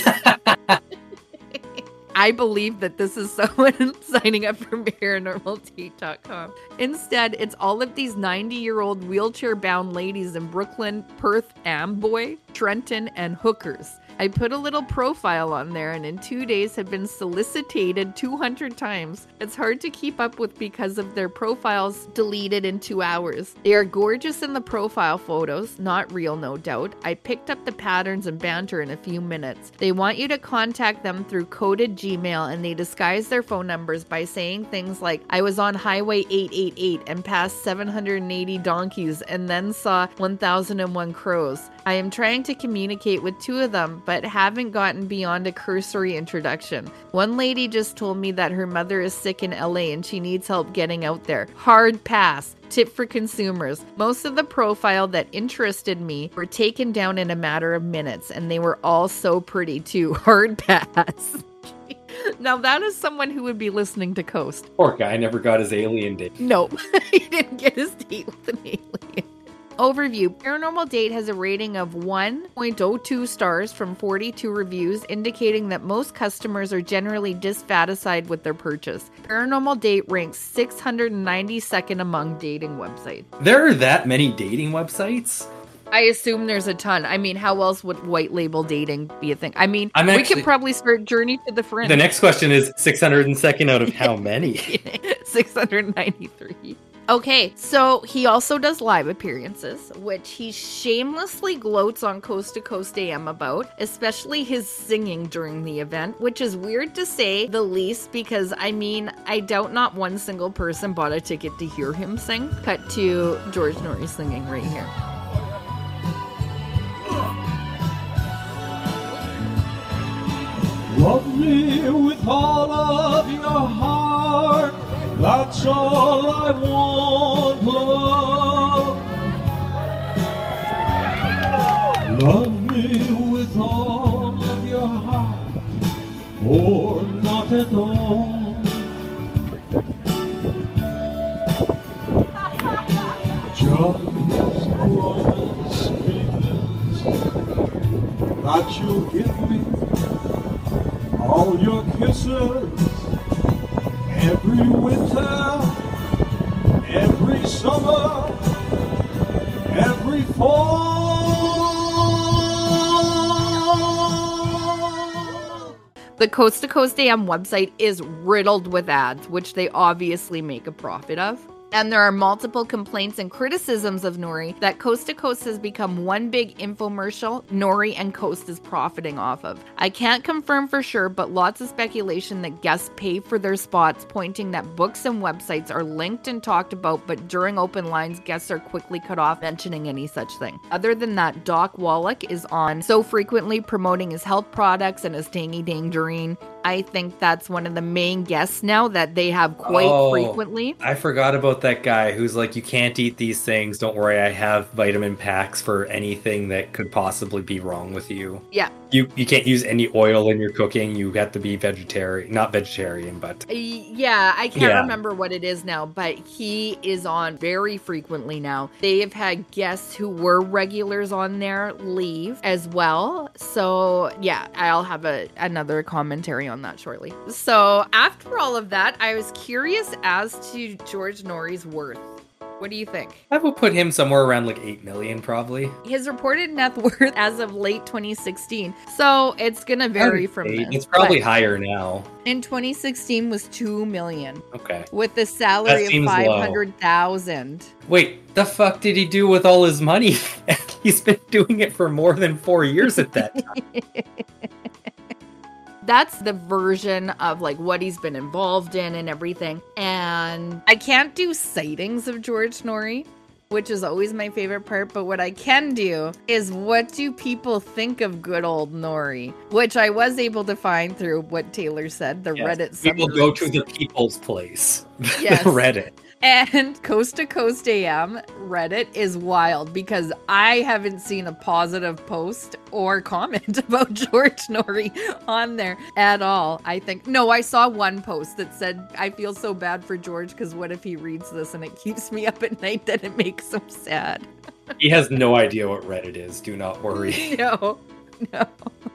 I believe that this is someone signing up for paranormaldate.com. Instead, it's all of these 90 year old wheelchair bound ladies in Brooklyn, Perth, Amboy, Trenton, and hookers. I put a little profile on there and in two days had been solicited 200 times. It's hard to keep up with because of their profiles deleted in two hours. They are gorgeous in the profile photos, not real, no doubt. I picked up the patterns and banter in a few minutes. They want you to contact them through coded Gmail and they disguise their phone numbers by saying things like, I was on Highway 888 and passed 780 donkeys and then saw 1001 crows. I am trying to communicate with two of them, but haven't gotten beyond a cursory introduction. One lady just told me that her mother is sick in LA and she needs help getting out there. Hard pass. Tip for consumers. Most of the profile that interested me were taken down in a matter of minutes, and they were all so pretty too. Hard pass. now, that is someone who would be listening to Coast. Poor guy never got his alien date. Nope, he didn't get his date with an alien. Overview Paranormal Date has a rating of 1.02 stars from 42 reviews, indicating that most customers are generally dissatisfied with their purchase. Paranormal Date ranks 692nd among dating websites. There are that many dating websites? I assume there's a ton. I mean, how else would white label dating be a thing? I mean, I'm we actually- could probably start Journey to the Fringe. The next question is 602nd out of how many? 693. Okay, so he also does live appearances, which he shamelessly gloats on Coast to Coast AM about, especially his singing during the event, which is weird to say the least because I mean, I doubt not one single person bought a ticket to hear him sing. Cut to George Noory singing right here. Love me with all of your heart. All I want, love. Love me with all of your heart, or not at all. Just promise me that you'll give me all your kisses The Coast to Coast AM website is riddled with ads, which they obviously make a profit of. And there are multiple complaints and criticisms of Noory that Coast to Coast has become one big infomercial Noory and Coast is profiting off of. I can't confirm for sure, but lots of speculation that guests pay for their spots, pointing that books and websites are linked and talked about, but during open lines, guests are quickly cut off mentioning any such thing. Other than that, Doc Wallach is on so frequently promoting his health products and his tangy dangerine. I think that's one of the main guests now that they have quite Oh. frequently. I forgot about that guy who's like, you can't eat these things. Don't worry, I have vitamin packs for anything that could possibly be wrong with you. Yeah. You you can't use any oil in your cooking. You have to be vegetarian, not vegetarian, but Yeah, I can't Yeah. remember what it is now, but he is on very frequently now. They have had guests who were regulars on there leave as well. So, yeah, I'll have a another commentary on that shortly. So, after all of that, I was curious as to George Noory's worth. What do you think? I would put him somewhere around like eight million, probably. His reported net worth as of late 2016. So, it's going to vary from Eight. this. It's probably higher now. in 2016 was 2 million Okay. with a salary of 500,000. Wait, the fuck did he do with all his money? He's been doing it for more than four years at that time. that's the version of like what he's been involved in and everything. And I can't do sightings of George Noory, which is always my favorite part. But what I can do is what do people think of good old Noory, which I was able to find through what Taylor said, the Yes, Reddit People go to the people's place. Yes. the Reddit. And Coast to Coast AM Reddit is wild because I haven't seen a positive post or comment about George Noory on there at all. I think, no, I saw one post that said, I feel so bad for George because what if he reads this and it keeps me up at night that it makes him sad? He has no idea what Reddit is. Do not worry. no, no.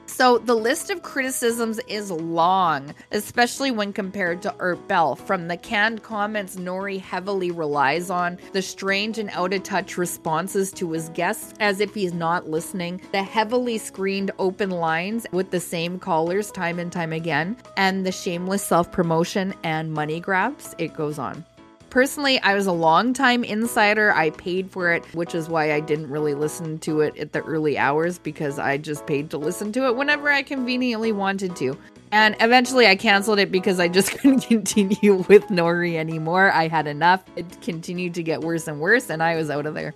So the list of criticisms is long, especially when compared to Art Bell. From the canned comments Noory heavily relies on, the strange and out of touch responses to his guests as if he's not listening, the heavily screened open lines with the same callers time and time again, and the shameless self promotion and money grabs. It goes on. Personally, I was a long time insider. I paid for it, which is why I didn't really listen to it at the early hours because I just paid to listen to it whenever I conveniently wanted to. And eventually I canceled it because I just couldn't continue with Noory anymore. I had enough. It continued to get worse and worse, and I was out of there.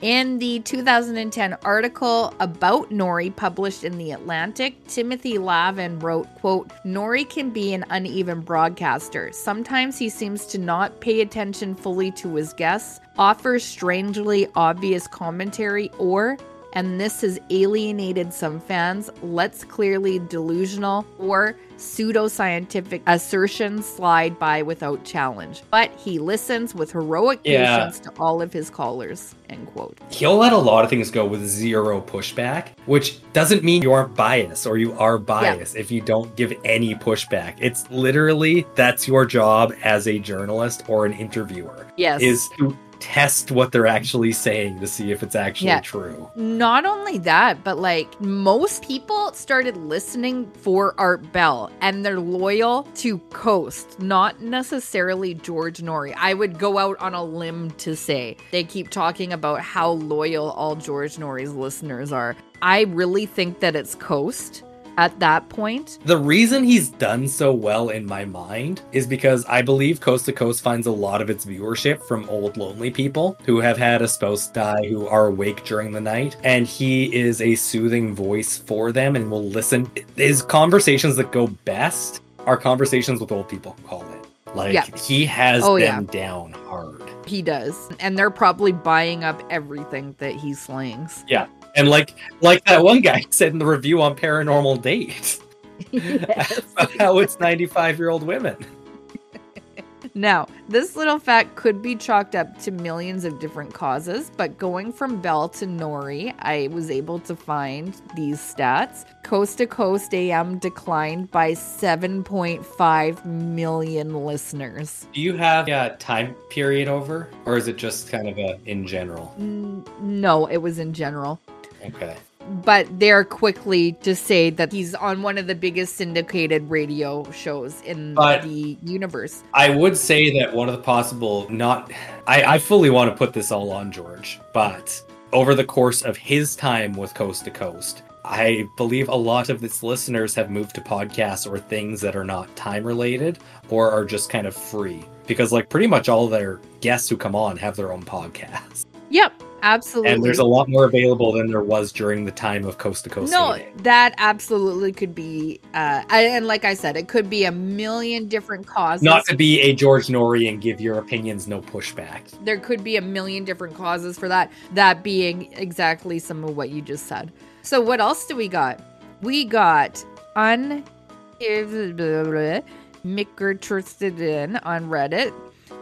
In the 2010 article about Noory published in The Atlantic, Timothy Lavin wrote, quote, Noory can be an uneven broadcaster. Sometimes he seems to not pay attention fully to his guests, offers strangely obvious commentary, or and this has alienated some fans. Let's clearly delusional or pseudoscientific assertions slide by without challenge. But he listens with heroic Yeah. patience to all of his callers. End quote. He'll let a lot of things go with zero pushback, which doesn't mean you aren't biased or you are biased if you don't give any pushback. It's literally that's your job as a journalist or an interviewer Yes. is to test what they're actually saying to see if it's actually Yeah. true. Not only that, but like most people started listening for Art Bell and they're loyal to Coast, not necessarily George Noory. I would go out on a limb to say they keep talking about how loyal all George Noory's listeners are. I really think that it's Coast at that point. The reason he's done so well in my mind is because I believe Coast to Coast finds a lot of its viewership from old lonely people who have had a spouse die who are awake during the night. And he is a soothing voice for them and will listen. His conversations that go best are conversations with old people, call it. Like Yeah. he has Oh, them down hard. He does. And they're probably buying up everything that he slings. And like like that one guy said in the review on Paranormal Date, yes. how it's 95 year old women. Now, this little fact could be chalked up to millions of different causes, but going from Bell to Noory, I was able to find these stats. Coast to Coast AM declined by 7.5 million listeners. Do you have a time period over, or is it just kind of a in general? No, it was in general. Okay. But they're quickly to say that he's on one of the biggest syndicated radio shows in But- the universe. I would say that one of the possible not I, I fully want to put this all on George, but over the course of his time with Coast to Coast, I believe a lot of its listeners have moved to podcasts or things that are not time related or are just kind of free. Because like pretty much all their guests who come on have their own podcasts. Yep, absolutely. And there's a lot more available than there was during the time of Coast to Coast. No, that absolutely could be, uh, and like I said, it could be a million different causes. Not to be a George Noory and give your opinions no pushback. there could be a million different causes for that. That being exactly some of what you just said. So what else do we got? We got un Micker on Reddit,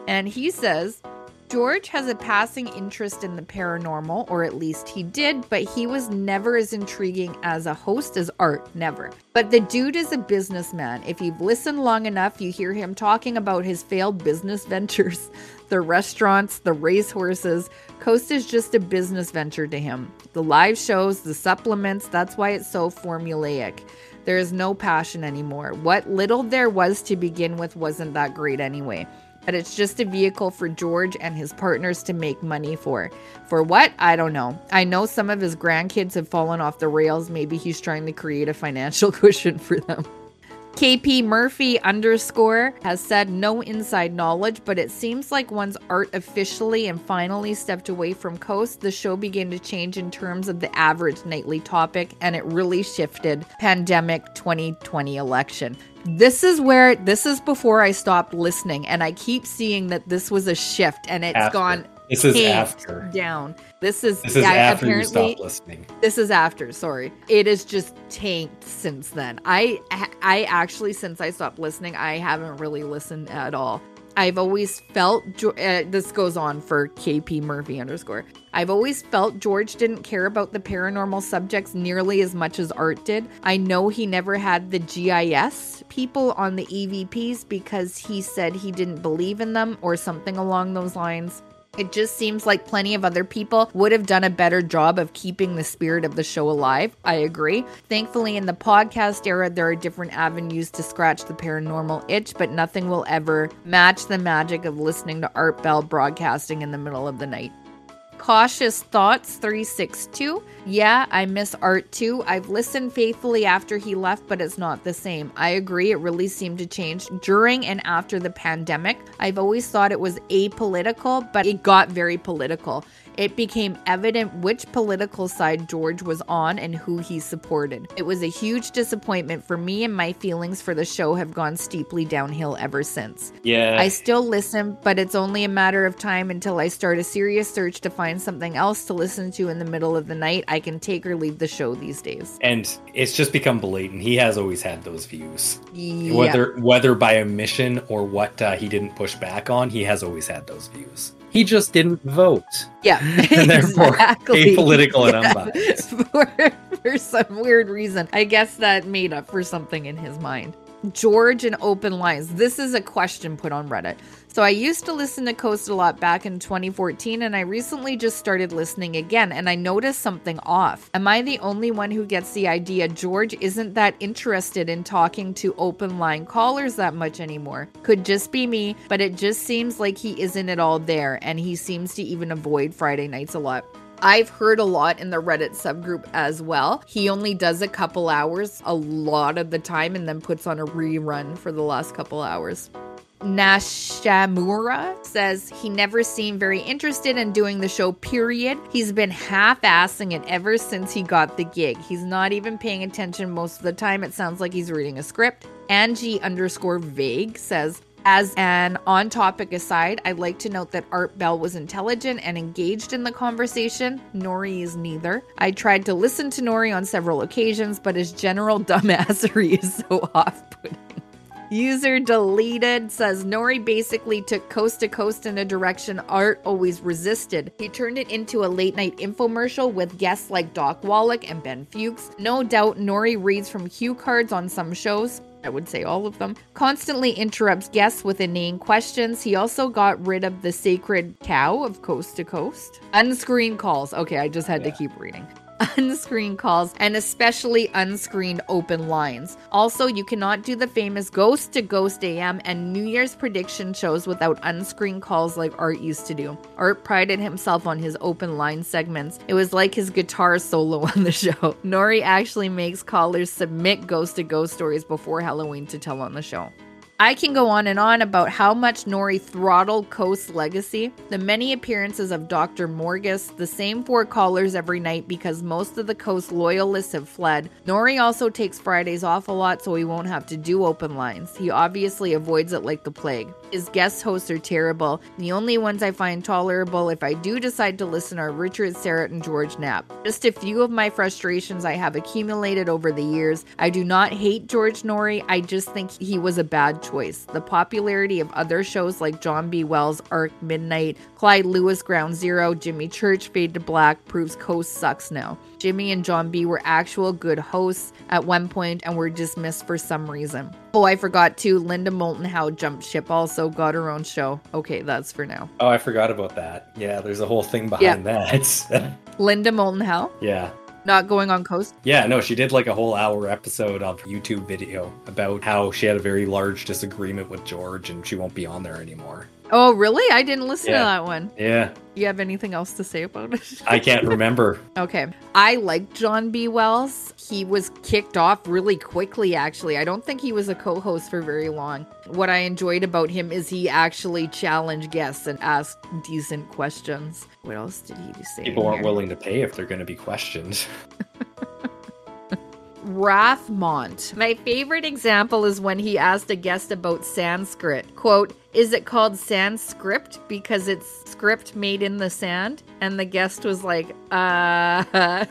and he says George has a passing interest in the paranormal, or at least he did, but he was never as intriguing as a host as Art, never. But the dude is a businessman. If you've listened long enough, you hear him talking about his failed business ventures, the restaurants, the racehorses. Coast is just a business venture to him. The live shows, the supplements, that's why it's so formulaic. There is no passion anymore. What little there was to begin with wasn't that great anyway but it's just a vehicle for George and his partners to make money for. For what? I don't know. I know some of his grandkids have fallen off the rails. Maybe he's trying to create a financial cushion for them. KP Murphy underscore has said no inside knowledge, but it seems like once Art officially and finally stepped away from Coast, the show began to change in terms of the average nightly topic, and it really shifted. Pandemic 2020 election. This is where this is before I stopped listening, and I keep seeing that this was a shift, and it's After. gone This is after. down. This is This is yeah, after you apparently stop listening. this is after, sorry. It is just tanked since then. I I actually since I stopped listening, I haven't really listened at all. I've always felt uh, this goes on for KP Murphy underscore. I've always felt George didn't care about the paranormal subjects nearly as much as Art did. I know he never had the GIS people on the EVPs because he said he didn't believe in them or something along those lines. It just seems like plenty of other people would have done a better job of keeping the spirit of the show alive. I agree. Thankfully, in the podcast era, there are different avenues to scratch the paranormal itch, but nothing will ever match the magic of listening to Art Bell broadcasting in the middle of the night. Cautious Thoughts 362. Yeah, I miss art too. I've listened faithfully after he left, but it's not the same. I agree, it really seemed to change during and after the pandemic. I've always thought it was apolitical, but it got very political. It became evident which political side George was on and who he supported. It was a huge disappointment for me, and my feelings for the show have gone steeply downhill ever since. Yeah. I still listen, but it's only a matter of time until I start a serious search to find something else to listen to in the middle of the night. I can take or leave the show these days. and it's just become blatant. He has always had those views, Yeah. whether whether by omission or what uh, he didn't push back on. He has always had those views. He just didn't vote, Yeah. and therefore exactly. apolitical and Yeah. unbiased. for, for some weird reason. I guess that made up for something in his mind. George and open lines. This is a question put on Reddit. So I used to listen to Coast a lot back in 2014 and I recently just started listening again and I noticed something off. Am I the only one who gets the idea George isn't that interested in talking to open line callers that much anymore? Could just be me, but it just seems like he isn't at all there and he seems to even avoid Friday nights a lot. I've heard a lot in the Reddit subgroup as well. He only does a couple hours a lot of the time and then puts on a rerun for the last couple hours. Nashamura says he never seemed very interested in doing the show, period. He's been half assing it ever since he got the gig. He's not even paying attention most of the time. It sounds like he's reading a script. Angie underscore vague says, as an on topic aside, I'd like to note that Art Bell was intelligent and engaged in the conversation. Noory is neither. I tried to listen to Noory on several occasions, but his general dumbassery is so off putting. User deleted says Noory basically took coast to coast in a direction Art always resisted. He turned it into a late night infomercial with guests like Doc Wallach and Ben Fuchs. No doubt Noory reads from cue cards on some shows. I would say all of them, constantly interrupts guests with inane questions. He also got rid of the sacred cow of coast to coast. Unscreened calls. Okay, I just had yeah. to keep reading. Unscreened calls, and especially unscreened open lines. Also, you cannot do the famous Ghost to Ghost AM and New Year's prediction shows without unscreened calls like Art used to do. Art prided himself on his open line segments. It was like his guitar solo on the show. Noory actually makes callers submit Ghost to Ghost stories before Halloween to tell on the show. I can go on and on about how much Noory throttled Coast's legacy, the many appearances of Dr. Morgus, the same four callers every night because most of the Coast loyalists have fled. Noory also takes Fridays off a lot so he won't have to do open lines. He obviously avoids it like the plague. His guest hosts are terrible. The only ones I find tolerable if I do decide to listen are Richard Syrett and George Knapp. Just a few of my frustrations I have accumulated over the years. I do not hate George Noory, I just think he was a bad choice choice. The popularity of other shows like John B. Wells' Arc Midnight, Clyde Lewis Ground Zero, Jimmy Church Fade to Black proves Coast sucks now. Jimmy and John B were actual good hosts at one point and were dismissed for some reason. Oh, I forgot too. Linda Moulton Howe jumped ship also got her own show. Okay, that's for now. Oh, I forgot about that. Yeah, there's a whole thing behind yeah. that. Linda Moulton Howe? Yeah not going on coast? Yeah, no, she did like a whole hour episode of YouTube video about how she had a very large disagreement with George and she won't be on there anymore. Oh, really? I didn't listen yeah. to that one. Yeah. You have anything else to say about it? I can't remember. okay. I like John B. Wells. He was kicked off really quickly, actually. I don't think he was a co host for very long. What I enjoyed about him is he actually challenged guests and asked decent questions. What else did he say? People aren't willing to pay if they're going to be questioned. Rathmont. My favorite example is when he asked a guest about Sanskrit. Quote, is it called Sanskrit because it's script made in the sand? And the guest was like, uh.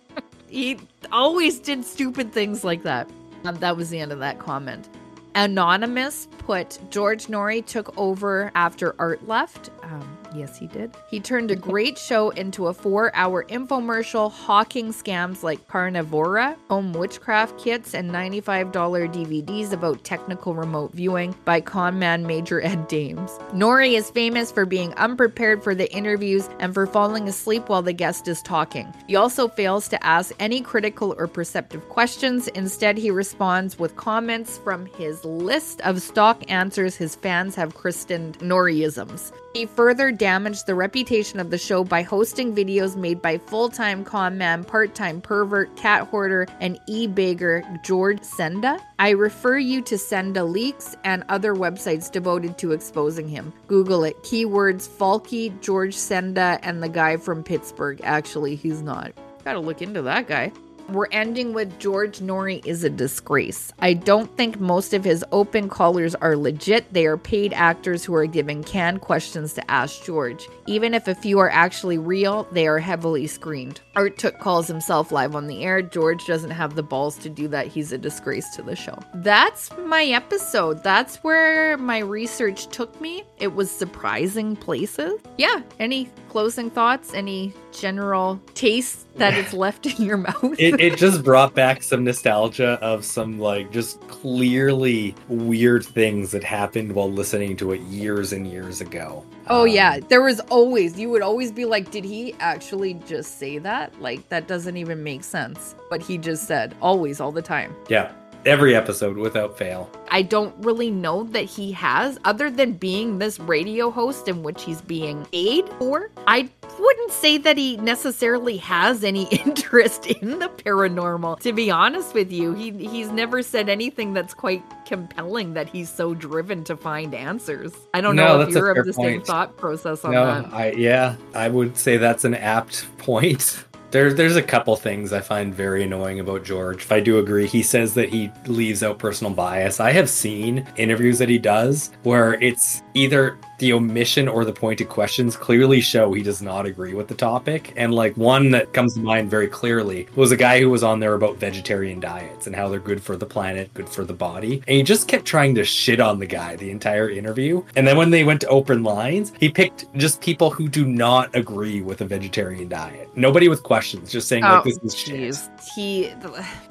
he always did stupid things like that. Um, that was the end of that comment. Anonymous put George Noory took over after Art left. Um, Yes, he did. He turned a great show into a four hour infomercial hawking scams like Carnivora, home witchcraft kits, and $95 DVDs about technical remote viewing by conman Major Ed Dames. Noory is famous for being unprepared for the interviews and for falling asleep while the guest is talking. He also fails to ask any critical or perceptive questions. Instead, he responds with comments from his list of stock answers his fans have christened Nooryisms. He further damaged the reputation of the show by hosting videos made by full time con man, part time pervert, cat hoarder, and e bagger George Senda. I refer you to Senda Leaks and other websites devoted to exposing him. Google it. Keywords Falky, George Senda, and the guy from Pittsburgh. Actually, he's not. Gotta look into that guy. We're ending with George Noory is a disgrace. I don't think most of his open callers are legit. They are paid actors who are given canned questions to ask George. Even if a few are actually real, they are heavily screened. Art took calls himself live on the air. George doesn't have the balls to do that. He's a disgrace to the show. That's my episode. That's where my research took me. It was surprising places. Yeah. Any closing thoughts? Any general taste that is left in your mouth. it, it just brought back some nostalgia of some like just clearly weird things that happened while listening to it years and years ago. oh Um, yeah, there was always you would always be like, did he actually just say that? Like that doesn't even make sense. But he just said always all the time. Yeah. Every episode without fail. I don't really know that he has, other than being this radio host in which he's being paid for. I wouldn't say that he necessarily has any interest in the paranormal. To be honest with you, he he's never said anything that's quite compelling that he's so driven to find answers. I don't No, know if you're of the same point. thought process on no, that. I yeah, I would say that's an apt point. There's there's a couple things I find very annoying about George. If I do agree, he says that he leaves out personal bias. I have seen interviews that he does where it's either the omission or the pointed questions clearly show he does not agree with the topic. And like one that comes to mind very clearly was a guy who was on there about vegetarian diets and how they're good for the planet, good for the body. And he just kept trying to shit on the guy the entire interview. And then when they went to open lines, he picked just people who do not agree with a vegetarian diet. Nobody with questions, just saying like Oh, this is shit. He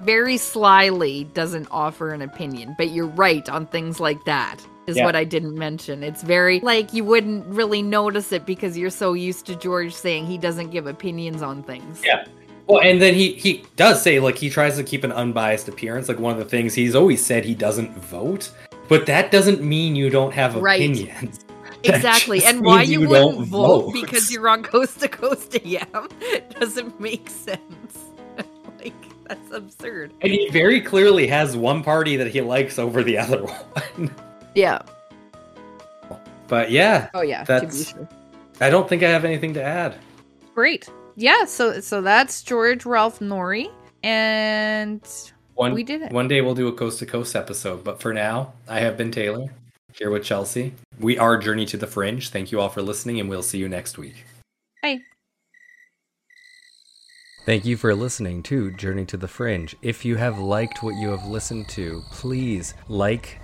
very slyly doesn't offer an opinion, but you're right on things like that. Is Yeah. what I didn't mention. It's very like you wouldn't really notice it because you're so used to George saying he doesn't give opinions on things. Yeah. Well, and then he he does say like he tries to keep an unbiased appearance. Like one of the things he's always said he doesn't vote, but that doesn't mean you don't have Right. opinions. Exactly. And why you, you wouldn't vote, vote. because you're on coast to coast AM doesn't make sense. like that's absurd. And he very clearly has one party that he likes over the other one. Yeah. but yeah, Oh yeah. That's- I don't think I have anything to add. great. Yeah. So so that's George Ralph Noory, and One We did it. One day we'll do a coast to coast episode, but for now, I have been Taylor here with Chelsea. We are Journey to the Fringe. Thank you all for listening, and we'll see you next week. Bye. Thank you for listening to Journey to the Fringe. If you have liked what you have listened to, please like,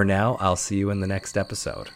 For now, I'll see you in the next episode.